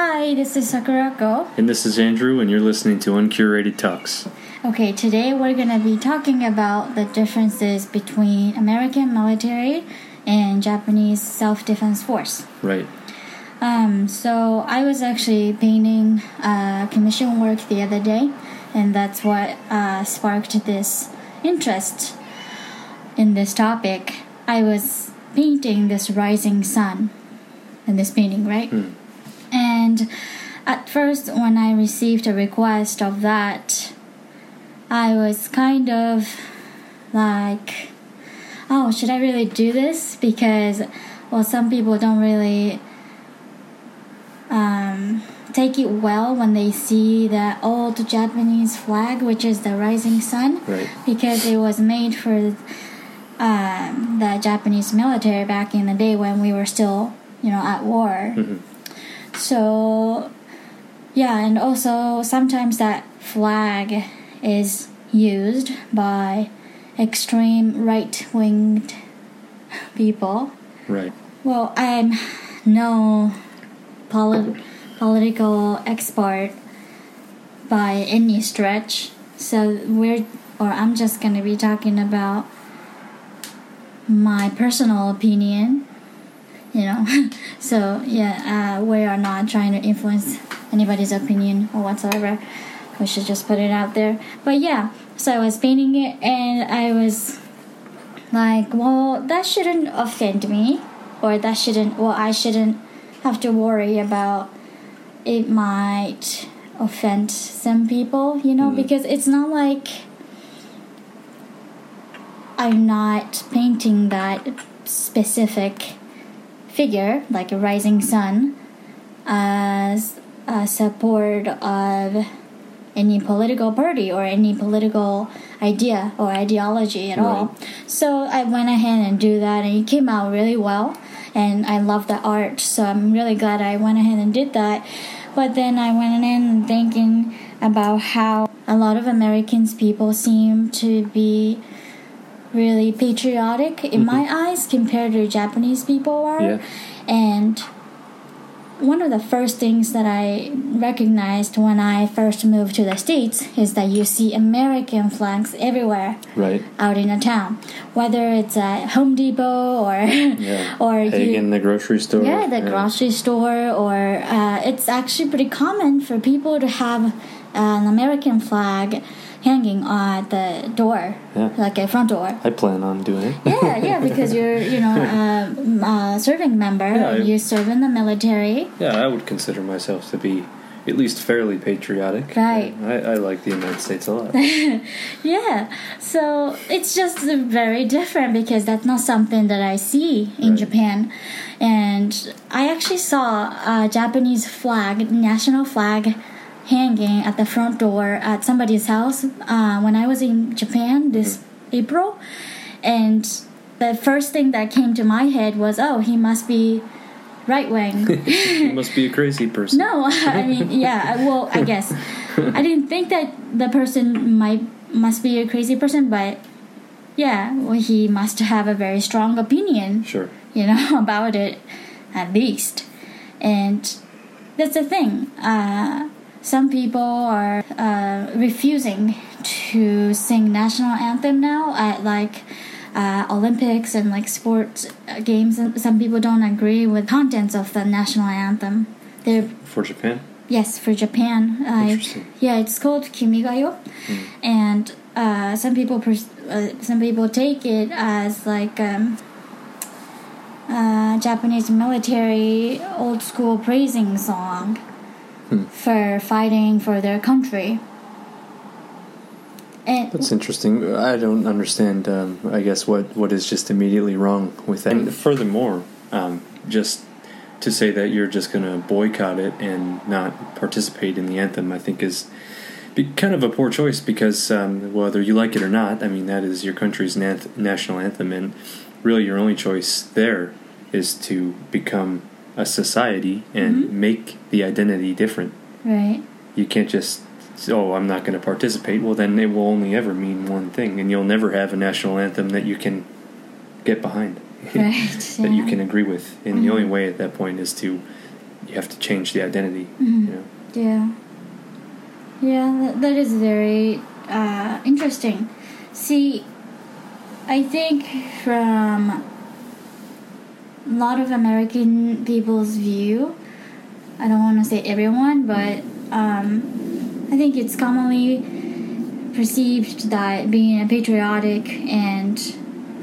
Hi, this is Sakurako. And this is Andrew, and you're listening to Uncurated Talks. Okay, today we're gonna be talking about the differences between American military and Japanese self-defense force. Right. Um, so I was actually painting uh, commission work the other day, and that's what uh, sparked this interest in this topic. I was painting this rising sun in this painting, right? And at first, when I received a request of that, I was kind of like, oh, should I really do this? Because, well, some people don't really um, take it well when they see the old Japanese flag, which is the rising sun, Right. because it was made for um, the Japanese military back in the day when we were still, you know, at war. So, yeah, and also sometimes that flag is used by extreme right winged people. Right. Well, I'm no poli- political expert by any stretch, so we're or I'm just gonna be talking about my personal opinion. You know, so yeah, uh, we are not trying to influence anybody's opinion or whatsoever. We should just put it out there. But yeah, so I was painting it and I was like, well, that shouldn't offend me, or that shouldn't, well, I shouldn't have to worry about it might offend some people, you know, because it's not like I'm not painting that specific figure, like a rising sun, as a support of any political party or any political idea or ideology at all. So I went ahead and do that and it came out really well and I love the art so I'm really glad I went ahead and did that. But then I went in thinking about how a lot of Americans people seem to be really patriotic in my eyes compared to Japanese people are. Yeah. And one of the first things that I recognized when I first moved to the States is that you see American flags everywhere Right. out in a town, whether it's at Home Depot or Yeah. or you, Hagen, the grocery store. yeah, the grocery store, or uh, it's actually pretty common for people to have an American flag hanging at the door, Yeah. like a front door. I plan on doing it. Yeah, yeah, because you're, you know, a, um, a serving member, Yeah, and I- you serve in the military. Yeah, I would consider myself to be at least fairly patriotic. Right. I, I like the United States a lot. Yeah, so it's just very different because that's not something that I see in Right. Japan. And I actually saw a Japanese flag, national flag, hanging at the front door at somebody's house uh, when I was in Japan this April. And the first thing that came to my head was, oh, he must be right wing. he must be a crazy person. No, I mean, yeah. Well, I guess I didn't think that the person might must be a crazy person, but yeah, well, he must have a very strong opinion, Sure. you know, about it at least. And that's the thing. Uh, some people are uh, refusing to sing national anthem now at like uh, Olympics and like sports uh, games. And some people don't agree with contents of the national anthem. They're For Japan? Yes, for Japan. Uh, Interesting. yeah, it's called Kimigayo, and uh, some people pers- uh, some people take it as like um, uh, Japanese military old school praising song for fighting for their country. And That's interesting. I don't understand, um, I guess, what, what is just immediately wrong with that. And furthermore, um, just to say that you're just going to boycott it and not participate in the anthem, I think is be kind of a poor choice because um, whether you like it or not, I mean, that is your country's nath- national anthem, and really your only choice there is to become a society and make the identity different. right, You can't just oh I'm not going to participate. Well, then it will only ever mean one thing, and you'll never have a national anthem that you can get behind, right, that you can agree with. And the only way at that point is to you have to change the identity. Mhm. You know. Yeah. Yeah, that, that is very uh, interesting. See, I think from lot of American people's view, I don't want to say everyone, but um, I think it's commonly perceived that being a patriotic and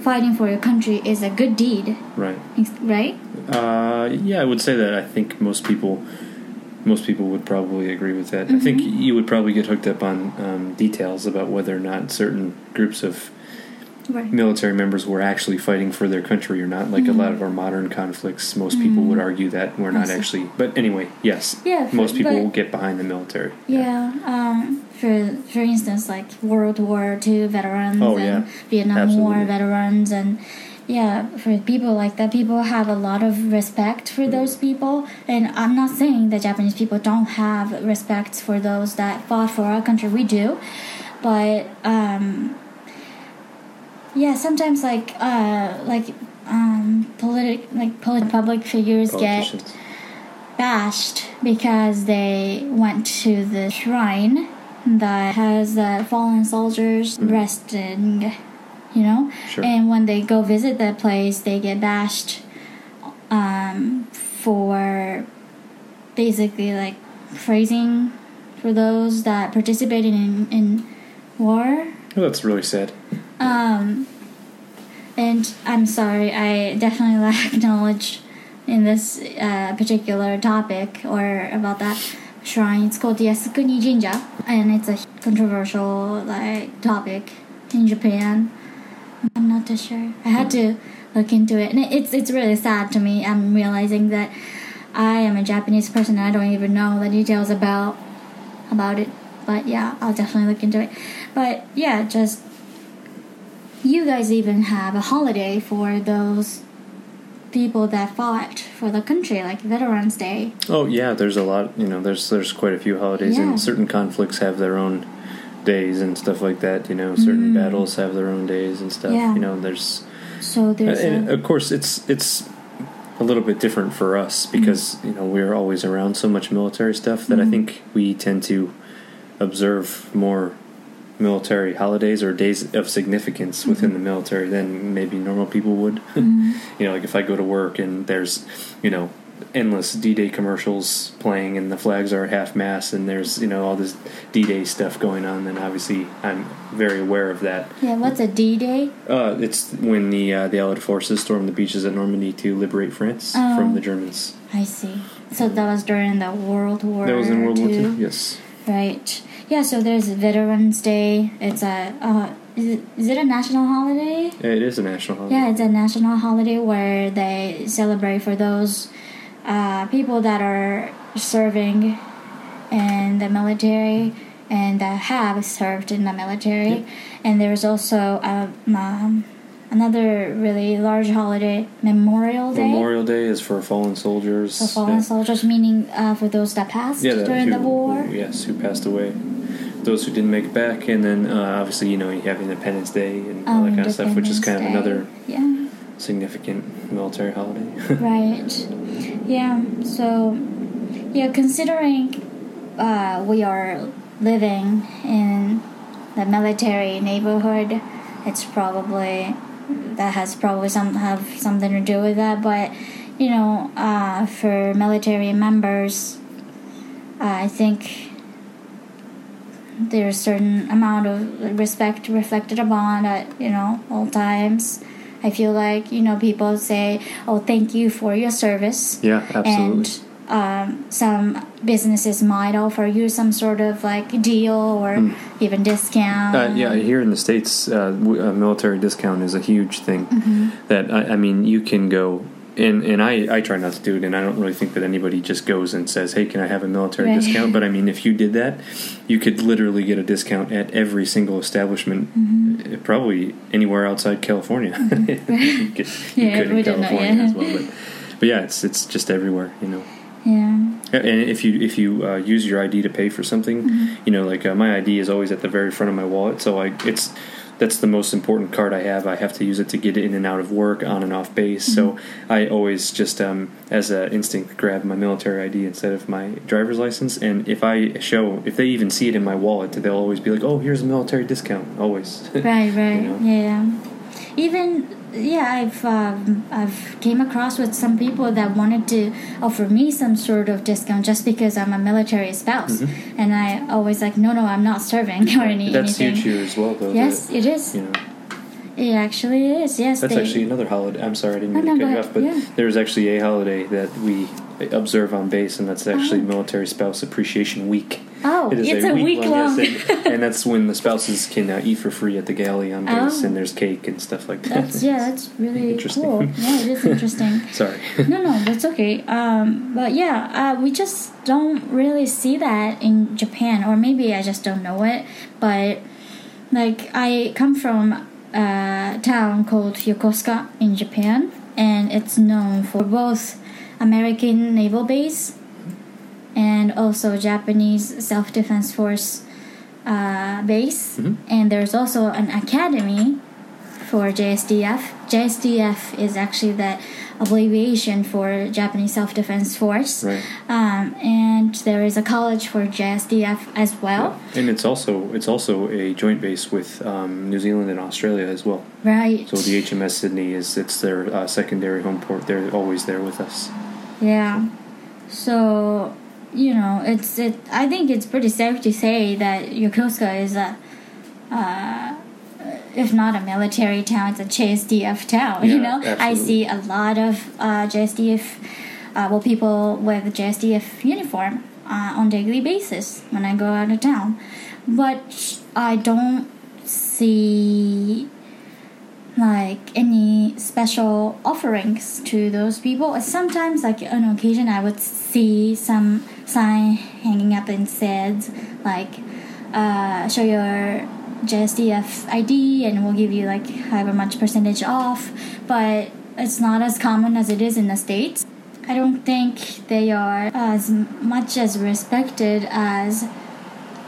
fighting for your country is a good deed, Right. right? Uh, yeah, I would say that. I think most people, most people would probably agree with that. I think Mhm. you would probably get hooked up on um, details about whether or not certain groups of Right. military members were actually fighting for their country or not. Like a lot of our modern conflicts, most people would argue that we're Mm-hmm. Not actually. But anyway, yes, Yeah, most people but- will get behind the military. Yeah, um, for for instance, like World War II veterans Oh, and yeah. Vietnam War veterans, and yeah, for people like that, people have a lot of respect for those people. And I'm not saying that Japanese people don't have respect for those that fought for our country. We do, but um, yeah, sometimes like uh, like um, politic like polit- public figures get bashed because they went to the shrine that has uh, fallen soldiers resting, you know? Sure. And when they go visit that place, they get bashed um, for basically like praising for those that participated in, in war. Well, that's really sad. Um, and I'm sorry, I definitely lack knowledge in this uh, particular topic or about that shrine. It's called Yasukuni Jinja, and it's a controversial like topic in Japan. I'm not too sure. I had to look into it, and it's it's really sad to me. I'm realizing that I am a Japanese person. and I don't even know the details about about it. But yeah, I'll definitely look into it. But yeah, just you guys even have a holiday for those people that fought for the country, like Veterans Day. Oh yeah, there's a lot. You know, there's there's quite a few holidays, Yeah. and certain conflicts have their own days and stuff like that. You know, certain battles have their own days and stuff. Mm. Yeah. You know, there's So there's and a, of course it's it's a little bit different for us Mm-hmm. because you know we're always around so much military stuff that Mm-hmm. I think we tend to observe more military holidays or days of significance within Mm-hmm. the military than maybe normal people would. you know, like if I go to work and there's you know endless D-Day commercials playing and the flags are at half mast and there's you know all this D-Day stuff going on, then obviously I'm very aware of that. yeah. What's a D Day? Uh, it's when the uh, the Allied forces stormed the beaches at Normandy to liberate France Oh. from the Germans. I see. So that was during the World War. That was in World War II. II. Yes. Right. Yeah. So there's Veterans Day. It's a. Uh, is it, is it a national holiday? It is a national holiday. Yeah, it's a national holiday where they celebrate for those uh, people that are serving in the military and that have served in the military. And there's also a, um, another really large holiday, Memorial Day. Memorial Day is for fallen soldiers. for fallen Yeah. soldiers, meaning uh, for those that passed Yeah, that during who- the war. who- yes, who passed away. Those who didn't make it back, and then uh, obviously you know you have Independence Day and all Oh, that kind of stuff, which is kind of another Yeah. significant military holiday. Right. Yeah. So, yeah, considering uh, we are living in the military neighborhood, it's probably that has probably some have something to do with that. But you know, uh, for military members, uh, I think there's certain amount of respect reflected upon at you know all times. I feel like you know people say, "Oh, thank you for your service," yeah, absolutely. and um, some businesses might offer you some sort of like deal or even discount. Uh, yeah, here in the states, uh, a military discount is a huge thing. Mm-hmm. That I, I mean, you can go, and and I I try not to do it, and I don't really think that anybody just goes and says, "Hey, can I have a military Right. discount?" But I mean, if you did that, you could literally get a discount at every single establishment, Mm-hmm. uh, probably anywhere outside California. you could, you Yeah, could in know, yeah. as well, but but yeah, it's it's just everywhere, you know. Yeah. And if you if you uh, use your ID to pay for something, Mm-hmm. you know, like uh, my ID is always at the very front of my wallet, so I it's that's the most important card I have. I have to use it to get in and out of work, on and off base. So Mm-hmm. I always just, um, as an instinct, grab my military ID instead of my driver's license. And if I show, if they even see it in my wallet, they'll always be like, "Oh, here's a military discount." Always. Right, right, know? yeah. Even yeah, I've um, I've came across with some people that wanted to offer me some sort of discount just because I'm a military spouse, and I always like, no, no, I'm not serving or any, Mm-hmm. That's huge here as well, though. Yes, that, it is. you know, It actually is. Yes, that's they, actually another holiday. I'm sorry, I didn't Oh, mean to cut you off, but Yeah. there's actually a holiday that we observe on base, and that's actually Oh. Military Spouse Appreciation Week. Oh, It is it's a, week, long. yes, and, and that's when the spouses can uh, eat for free at the galley on base, Oh. and there's cake and stuff like that. that's yeah, that's really Interesting. cool. Yeah, it is interesting. Sorry. no, no, that's okay. Um, but yeah, uh, we just don't really see that in Japan, or maybe I just don't know it. But like, I come from a town called Yokosuka in Japan, and it's known for both American naval base and also Japanese self defense force uh, base. Mhm. And there's also an academy for JSDF. JSDF is actually the abbreviation for Japanese Self Defense Force. Right. Um, and there is a college for JSDF as well. And it's also it's also a joint base with um, New Zealand and Australia as well. Right. So the HMS Sydney is it's their uh, secondary home port. They're always there with us. Yeah. So, you know, it's it. I think it's pretty safe to say that Yokosuka is a, uh, if not a military town, it's a JSDF town. you Yeah, know, I see a lot of uh, JSDF, uh, well, people with JSDF uniform uh, on daily basis when I go out of town, but I don't see like any special offerings to those people. Sometimes, like on occasion, I would see some sign hanging up and said like, uh, "Show your JSDF ID, and we'll give you like however much percentage off." But it's not as common as it is in the states. I don't think they are as much as respected as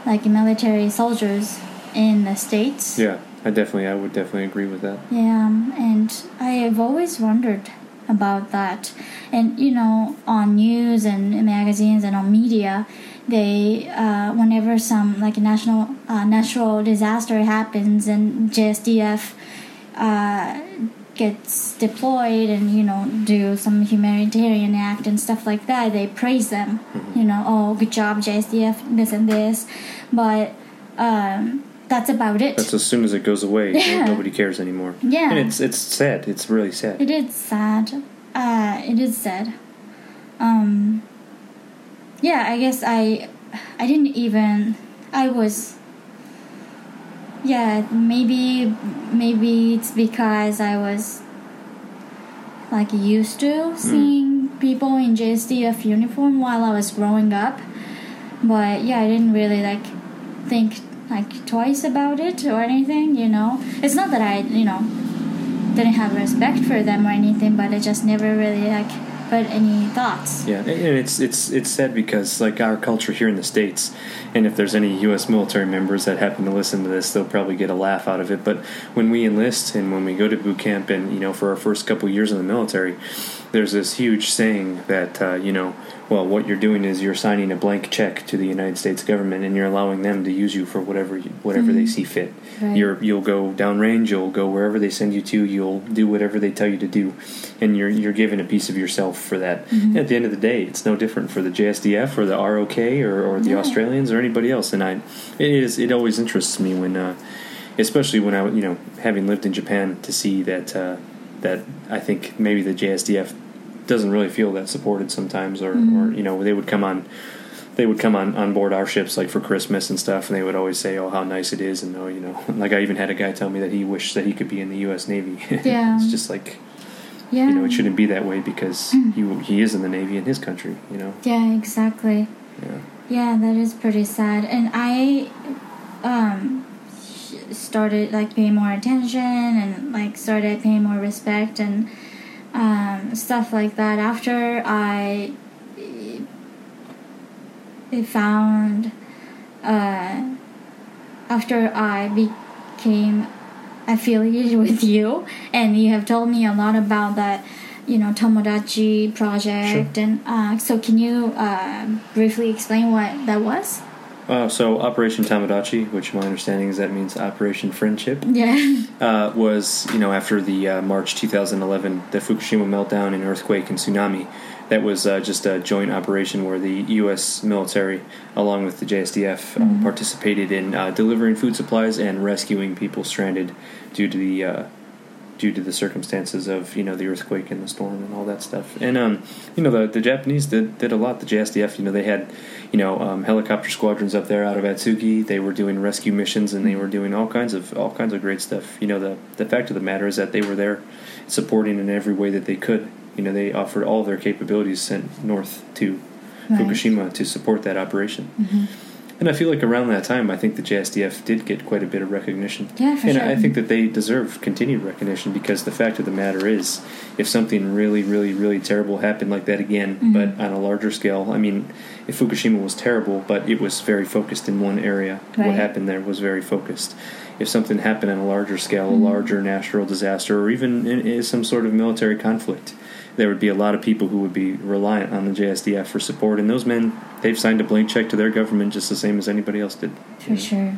like military soldiers in the states. Yeah, I definitely I would definitely agree with that. Yeah, um, and I have always wondered about that. And you know, on news and magazines and on media, they uh, whenever some like a national uh, natural disaster happens and JSDF uh, gets deployed and you know do some humanitarian act and stuff like that, they praise them. You know, oh, good job, JSDF, this and this, but. Um, that's about it. That's as soon as it goes away, Yeah. nobody cares anymore. Yeah. and it's it's sad. It's really sad. It is sad. Uh, it is sad. Um. Yeah, I guess I, I didn't even. I was. Yeah, maybe maybe it's because I was. Like used to mm. seeing people in JSDF uniform while I was growing up, but yeah, I didn't really like think like twice about it or anything. You know, it's not that I you know didn't have respect for them or anything, but I just never really like put any thoughts. Yeah, and it's it's it's sad because like our culture here in the states, and if there's any U.S. military members that happen to listen to this, they'll probably get a laugh out of it. But when we enlist and when we go to boot camp, and you know, for our first couple years in the military, there's this huge saying that uh, you know, well, what you're doing is you're signing a blank check to the United States government, and you're allowing them to use you for whatever you, whatever they see fit. Right. You're you'll go downrange, you'll go wherever they send you to, you'll do whatever they tell you to do, and you're you're given a piece of yourself for that. At the end of the day, it's no different for the JSDF or the ROK or, or the Yeah. Australians or anybody else. And I, it is it always interests me when, uh, especially when I you know having lived in Japan to see that uh, that I think maybe the JSDF doesn't really feel that supported sometimes, or, or you know they would come on they would come on, on board our ships like for Christmas and stuff, and they would always say, "Oh, how nice it is," and oh, you know, like I even had a guy tell me that he wished that he could be in the U.S. Navy. Yeah. it's just like Yeah. you know, it shouldn't be that way because he he is in the Navy in his country. You know, Yeah, exactly. yeah, Yeah, that is pretty sad. And I um started like paying more attention and like started paying more respect and um, stuff like that after I I found uh, after I became affiliated with you, and you have told me a lot about that, you know, Tomodachi project. Sure. And uh, so, can you uh, briefly explain what that was? Uh, so Operation Tomodachi, which my understanding is that means Operation Friendship, Yeah. uh, was you know after the uh, March 2011 the Fukushima meltdown and earthquake and tsunami. That was uh, just a joint operation where the U.S. military, along with the JSDF, uh, participated in uh, delivering food supplies and rescuing people stranded due to the uh, due to the circumstances of you know the earthquake and the storm and all that stuff. And um, you know the the Japanese did did a lot. The JSDF, you know, they had you know um, helicopter squadrons up there out of Atsugi. They were doing rescue missions and they were doing all kinds of all kinds of great stuff. You know, the the fact of the matter is that they were there supporting in every way that they could. You know, they offered all their capabilities sent north to Right. Fukushima to support that operation. Mm-hmm. And I feel like around that time, I think the JSDF did get quite a bit of recognition. Yeah, for and sure. I think that they deserve continued recognition because the fact of the matter is, if something really, really, really terrible happened like that again, Mhm. but on a larger scale, I mean, if Fukushima was terrible, but it was very focused in one area, Right. what happened there was very focused. If something happened on a larger scale, Mhm. a larger natural disaster, or even in, in some sort of military conflict, there would be a lot of people who would be reliant on the JSDF for support. And those men, they've signed a blank check to their government just the same as anybody else did. For sure.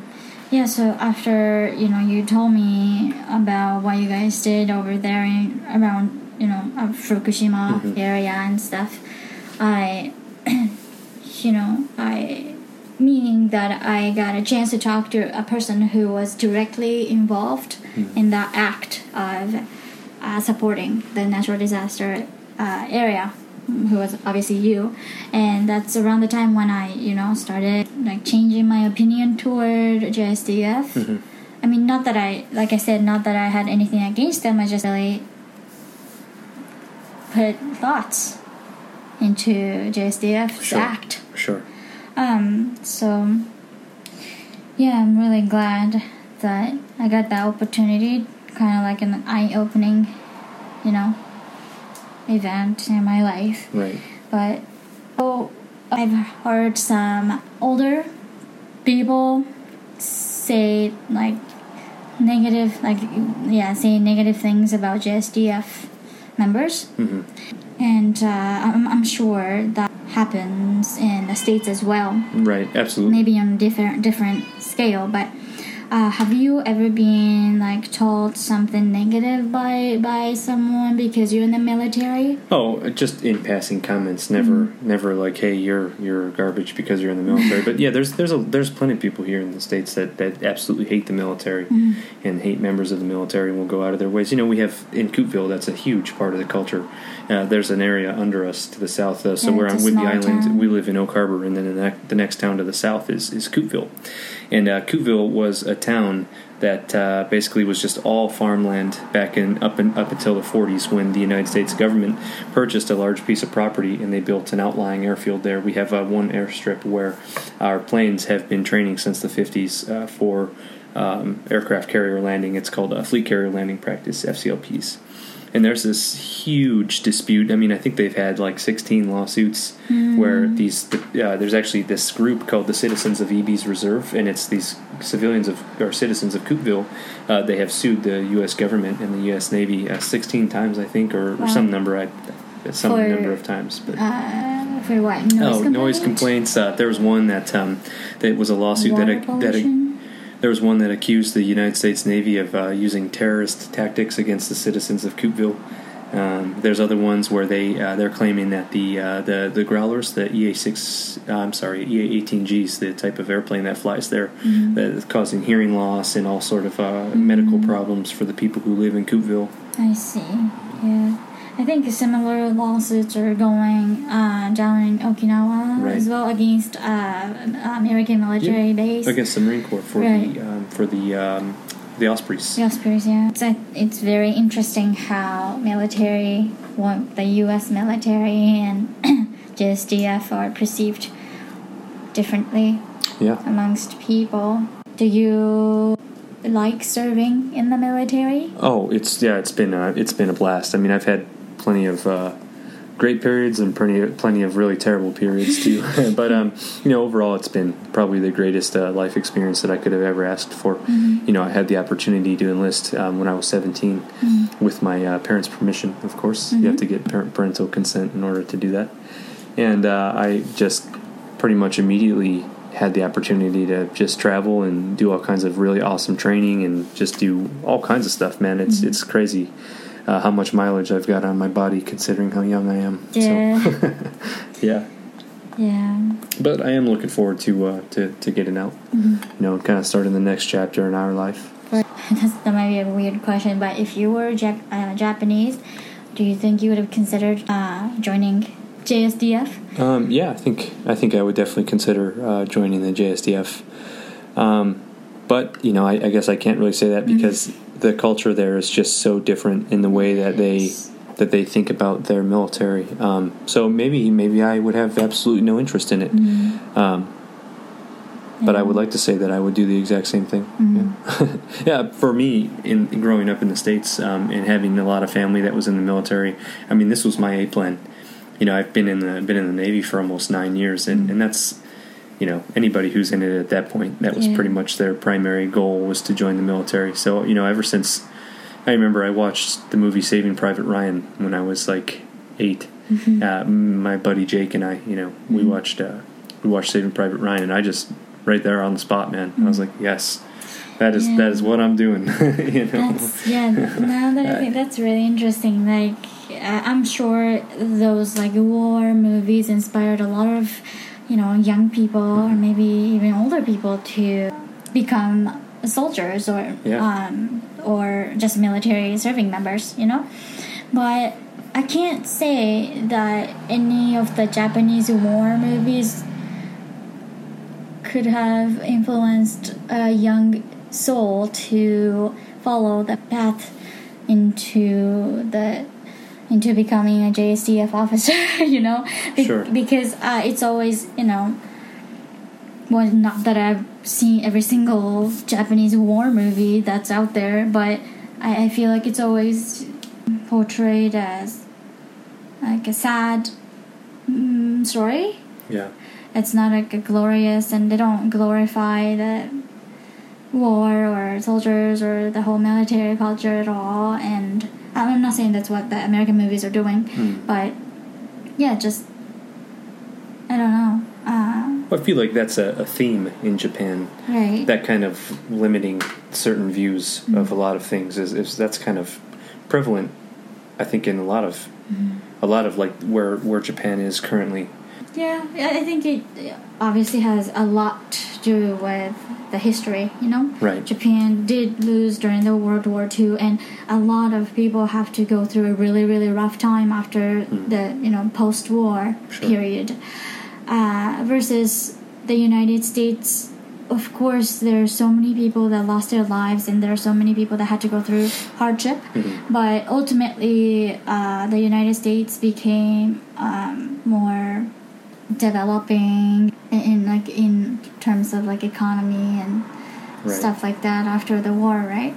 Yeah, so after, you know, you told me about what you guys did over there in, around, you know, uh, Fukushima Mhm. area and stuff, I, you know, I, meaning that I got a chance to talk to a person who was directly involved Mhm. in that act of uh, supporting the natural disaster uh, area who was obviously you and that's around the time when i you know started like changing my opinion toward jsdf Mhm. i mean not that i like i said not that i had anything against them i just really put thoughts into jsdf's Sure. act Sure. um, so yeah, I'm really glad that I got that opportunity, kind of like an eye-opening, you know, event in my life. Right. But oh, I've heard some older people say like negative, like yeah, say negative things about JSDF members hmm and uh, I'm, I'm sure that happens in the states as well Right. Absolutely. maybe on different different scale but uh, have you ever been like told something negative by by someone because you're in the military Oh, just in passing comments. Never, never like, "Hey, you're you're garbage because you're in the military." but yeah, there's there's a there's plenty of people here in the states that, that absolutely hate the military and hate members of the military and will go out of their ways. You know, we have in Coupeville. That's a huge part of the culture. Uh, there's an area under us to the south. Uh, so Yeah, I'm with the island, town. we live in Oak Harbor, and then the, ne- the next town to the south is is Coupeville. And uh, Coupeville was a town that uh, basically was just all farmland back in up and up until the 40s when the United States government purchased a large piece of property and they built an outlying airfield there. We have uh, one airstrip where our planes have been training since the 50s uh, for um, aircraft carrier landing. It's called a Fleet Carrier Landing Practice (FCLPs). And there's this huge dispute. I mean, I think they've had like 16 lawsuits where these. Uh, there's actually this group called the Citizens of Ebey's Reserve, and it's these civilians of or citizens of Coupeville. Uh, they have sued the U.S. government and the U.S. Navy uh, 16 times, I think, or, or some number. I, some For- number of times, but. uh, for what noise Oh, complaint? noise complaints. Uh, there was one that um, that was a lawsuit Water that that pollution? There was one that accused the United States Navy of uh, using terrorist tactics against the citizens of Coupeville. Um, there's other ones where they uh, they're claiming that the uh, the the growlers, the EA six, uh, I'm sorry, EA eighteen Gs, the type of airplane that flies there, Mhm. that is causing hearing loss and all sort of uh, medical Mhm. problems for the people who live in Coupeville. I see. Yeah. I think similar lawsuits are going uh, down in Okinawa Right. as well against uh, American military base. Against the Marine Corps for Right. the um, for the um, the Ospreys. The Ospreys, yeah. It's, it's very interesting how military, well, the U.S. military and JSDF are perceived differently Yeah. amongst people. Do you like serving in the military? Oh, it's yeah, it's been uh, it's been a blast. I mean, I've had plenty of uh, great periods and plenty of, plenty of really terrible periods too. but um, you know, overall, it's been probably the greatest uh, life experience that I could have ever asked for. Mm-hmm. You know, I had the opportunity to enlist um, when I was 17 Mm-hmm. with my uh, parents' permission. Of course, you have to get parent, parental consent in order to do that. And uh, I just pretty much immediately had the opportunity to just travel and do all kinds of really awesome training and just do all kinds of stuff. Man, it's it's crazy. Uh, how much mileage I've got on my body considering how young I am. Yeah. So, yeah. yeah. But I am looking forward to uh, to to getting out. Mm-hmm. You know, kind of starting the next chapter in our life. That's, that might be a weird question, but if you were Jap- uh, Japanese, do you think you would have considered uh, joining JSDF? Um, yeah, I think I think I would definitely consider uh, joining the JSDF. Um, but you know, I, I guess I can't really say that because the culture there is just so different in the way that they that they think about their military. Um, so maybe maybe I would have absolutely no interest in it. Um, but I would like to say that I would do the exact same thing. Yeah. yeah, for me, in, in growing up in the states um, and having a lot of family that was in the military, I mean, this was my A plan. You know, I've been in the been in the Navy for almost nine years, and, and that's you know anybody who's in it at that point. That was Yeah. pretty much their primary goal was to join the military. So you know, ever since I remember, I watched the movie Saving Private Ryan when I was like 8 Uh, my buddy Jake and I, you know, we watched uh, we watched Saving Private Ryan, and I just right there on the spot, man. I was like, yes, that is Yeah. that is what I'm doing. you know, That's yeah. Now that I think that's really interesting. Like I'm sure those like war movies inspired a lot of you know young people or maybe even older people to become soldiers or Yeah. um, or just military serving members. You know, but I can't say that any of the Japanese war movies could have influenced a young soul to follow the path into the into becoming a JSDF officer, you know, Be- Sure. because uh, it's always you know, well, not that I've seen every single Japanese war movie that's out there, but I, I feel like it's always portrayed as like a sad mm, story. Yeah, it's not like a glorious and they don't glorify the war or soldiers or the whole military culture at all and i'm not saying that's what the american movies are doing Hmm. but yeah just i don't know uh, I feel like that's a, a theme in Japan. right That kind of limiting certain views of a lot of things is, is that's kind of prevalent. I think in a lot of a lot of like where where Japan is currently. Yeah i think it obviously has a lot to do with the history you know Right. Japan did lose during the World War II, and a lot of people have to go through a really, really rough time after the you know post-war Sure. period. Uh, versus the United States, of course, there are so many people that lost their lives, and there are so many people that had to go through hardship. But ultimately, uh, the United States became um, more developing in, in like in terms of like economy and Right. stuff like that after the war, right?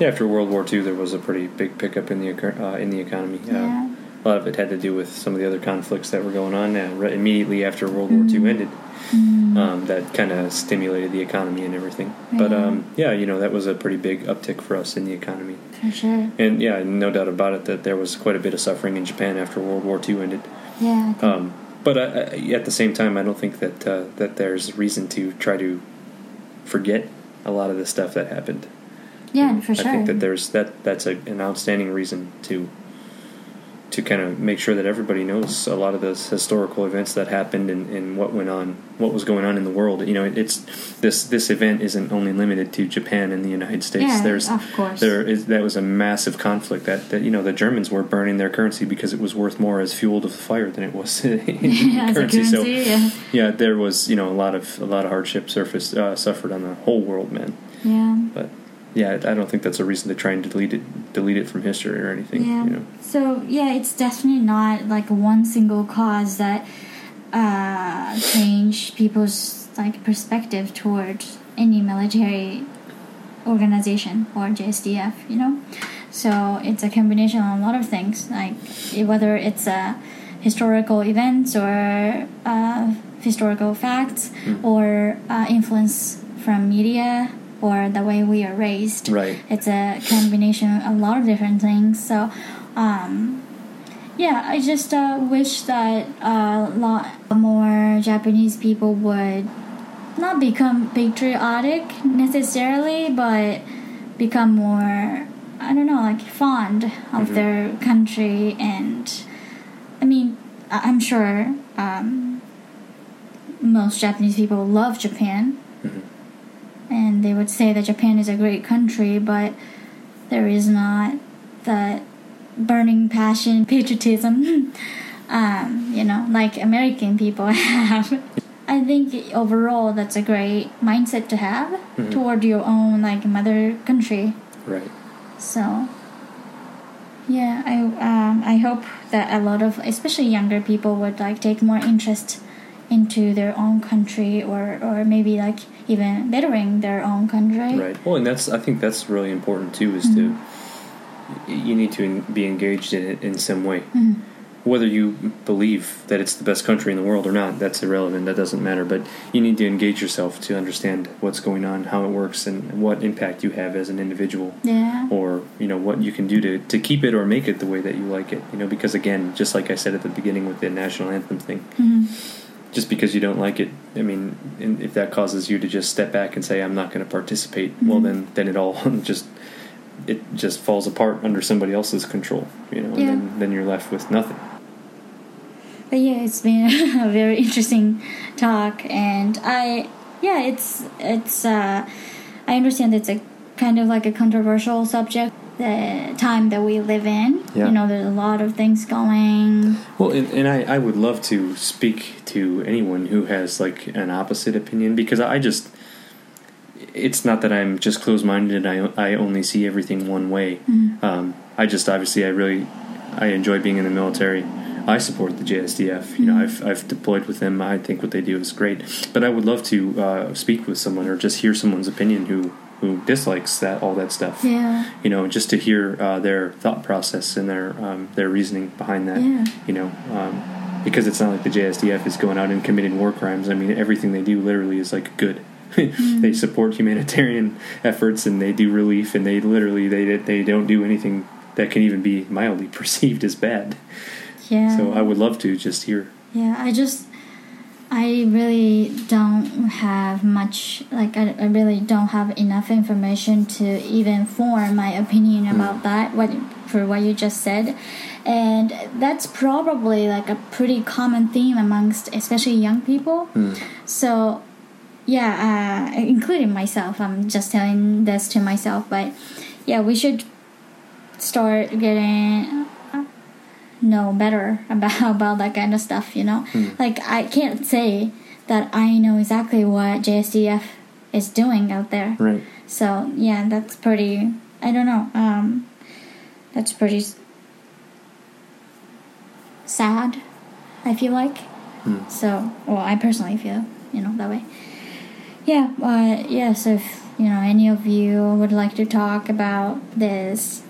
Yeah, after World War II, there was a pretty big pickup in the uh, in the economy. Uh, Yeah. A lot of it had to do with some of the other conflicts that were going on uh, right immediately after World War II ended. Um, that kind of stimulated the economy and everything. But Yeah. um, yeah, you know that was a pretty big uptick for us in the economy. For sure. And yeah, no doubt about it that there was quite a bit of suffering in Japan after World War II ended. Yeah. Um, but I, I, at the same time, I don't think that uh, that there's reason to try to forget a lot of the stuff that happened. yeah, for sure. I think that there's that that's a, an outstanding reason to to kind of make sure that everybody knows a lot of those historical events that happened and, and what went on, what was going on in the world. You know, it, it's this this event isn't only limited to Japan and the United States. Yeah, There's of course. there is that was a massive conflict that, that you know the Germans were burning their currency because it was worth more as fuel to the fire than it was in As a currency. So yeah. yeah, there was you know a lot of a lot of hardship surfaced uh, suffered on the whole world, man. yeah. But yeah, I don't think that's a reason to try and delete it delete it from history or anything. Yeah. You know. So yeah, it's definitely not like one single cause that uh, change people's like perspective towards any military organization or JSDF. You know, So it's a combination of a lot of things, like whether it's uh, historical events or uh, historical facts Mm. or uh, influence from media or the way we are raised. Right. It's a combination of a lot of different things. So, um, yeah, I just uh, wish that a lot more Japanese people would not become patriotic necessarily, but become more, I don't know, like fond of Mhm. their country. And I mean, I'm sure um, most Japanese people love Japan. And they would say that Japan is a great country, but there is not that burning passion, patriotism, um, you know, like American people have. I think overall that's a great mindset to have Mhm. toward your own like mother country. Right. So yeah, I um, I hope that a lot of especially younger people would like take more interest into their own country or or maybe like even bettering their own country. Right. Well, and that's I think that's really important too. Is to you need to be engaged in it in some way. Mhm. Whether you believe that it's the best country in the world or not, that's irrelevant. That doesn't matter. But you need to engage yourself to understand what's going on, how it works, and what impact you have as an individual. Yeah. or you know what you can do to, to keep it or make it the way that you like it you know because again just like i said at the beginning with the national anthem thing Mhm. Just because you don't like it i mean and if that causes you to just step back and say i'm not going to participate well Mhm. then then it all just it just falls apart under somebody else's control you know Yeah. and then, then you're left with nothing But yeah, it's been a very interesting talk, and I yeah, it's it's uh, I understand it's a kind of like a controversial subject. The time that we live in, Yeah. you know, there's a lot of things going. Well, and, and I, I would love to speak to anyone who has like an opposite opinion because I just, it's not that I'm just closed minded and I, I only see everything one way. Mhm. Um, I just obviously I really, I enjoy being in the military. I support the JSDF. You know, Mhm. I've, I've deployed with them. I think what they do is great. But I would love to uh, speak with someone or just hear someone's opinion who, who dislikes that all that stuff Yeah, you know, just to hear uh, their thought process and their um, their reasoning behind that. Yeah. You know, um, because it's not like the JSDF is going out and committing war crimes. I mean, everything they do literally is like good. they support humanitarian efforts and they do relief and they literally they they don't do anything that can even be mildly perceived as bad. yeah. So I would love to just hear. Yeah, I just I really don't have much like I, I really don't have enough information to even form my opinion about that what for what you just said. And that's probably like a pretty common theme amongst especially young people. Mm. So yeah, uh, including myself. I'm just telling this to myself, but yeah, we should start getting know better about about that kind of stuff. You know, Mm. like I can't say that I know exactly what JSDF is doing out there. Right. So yeah, that's pretty. I don't know. Um, that's pretty sad. I feel like. Mm. So, well, I personally feel you know that way. Yeah, but yes, if you know any of you would like to talk about this,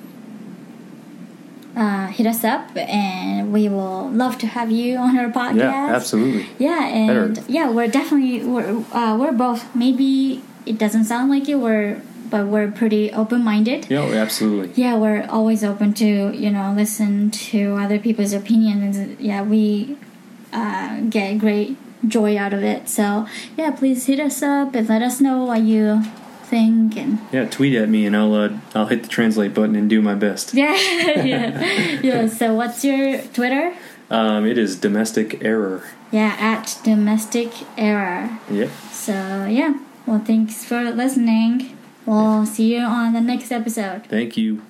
uh, hit us up, and we will love to have you on our podcast. Yeah, absolutely. Yeah, and Better. yeah, we're definitely we're uh, we're both. Maybe it doesn't sound like it. We're but we're pretty open minded. Yeah, absolutely. Yeah, we're always open to you know listen to other people's opinions. Yeah, we uh, get great joy out of it. So yeah, please hit us up and let us know what you think and Yeah, tweet at me and I'll uh, I'll hit the translate button and do my best. yeah yeah yeah. So what's your Twitter? Um, it is domestic error. Yeah, at domestic error. Yeah. So yeah, well, thanks for listening. We'll see you on the next episode. Thank you.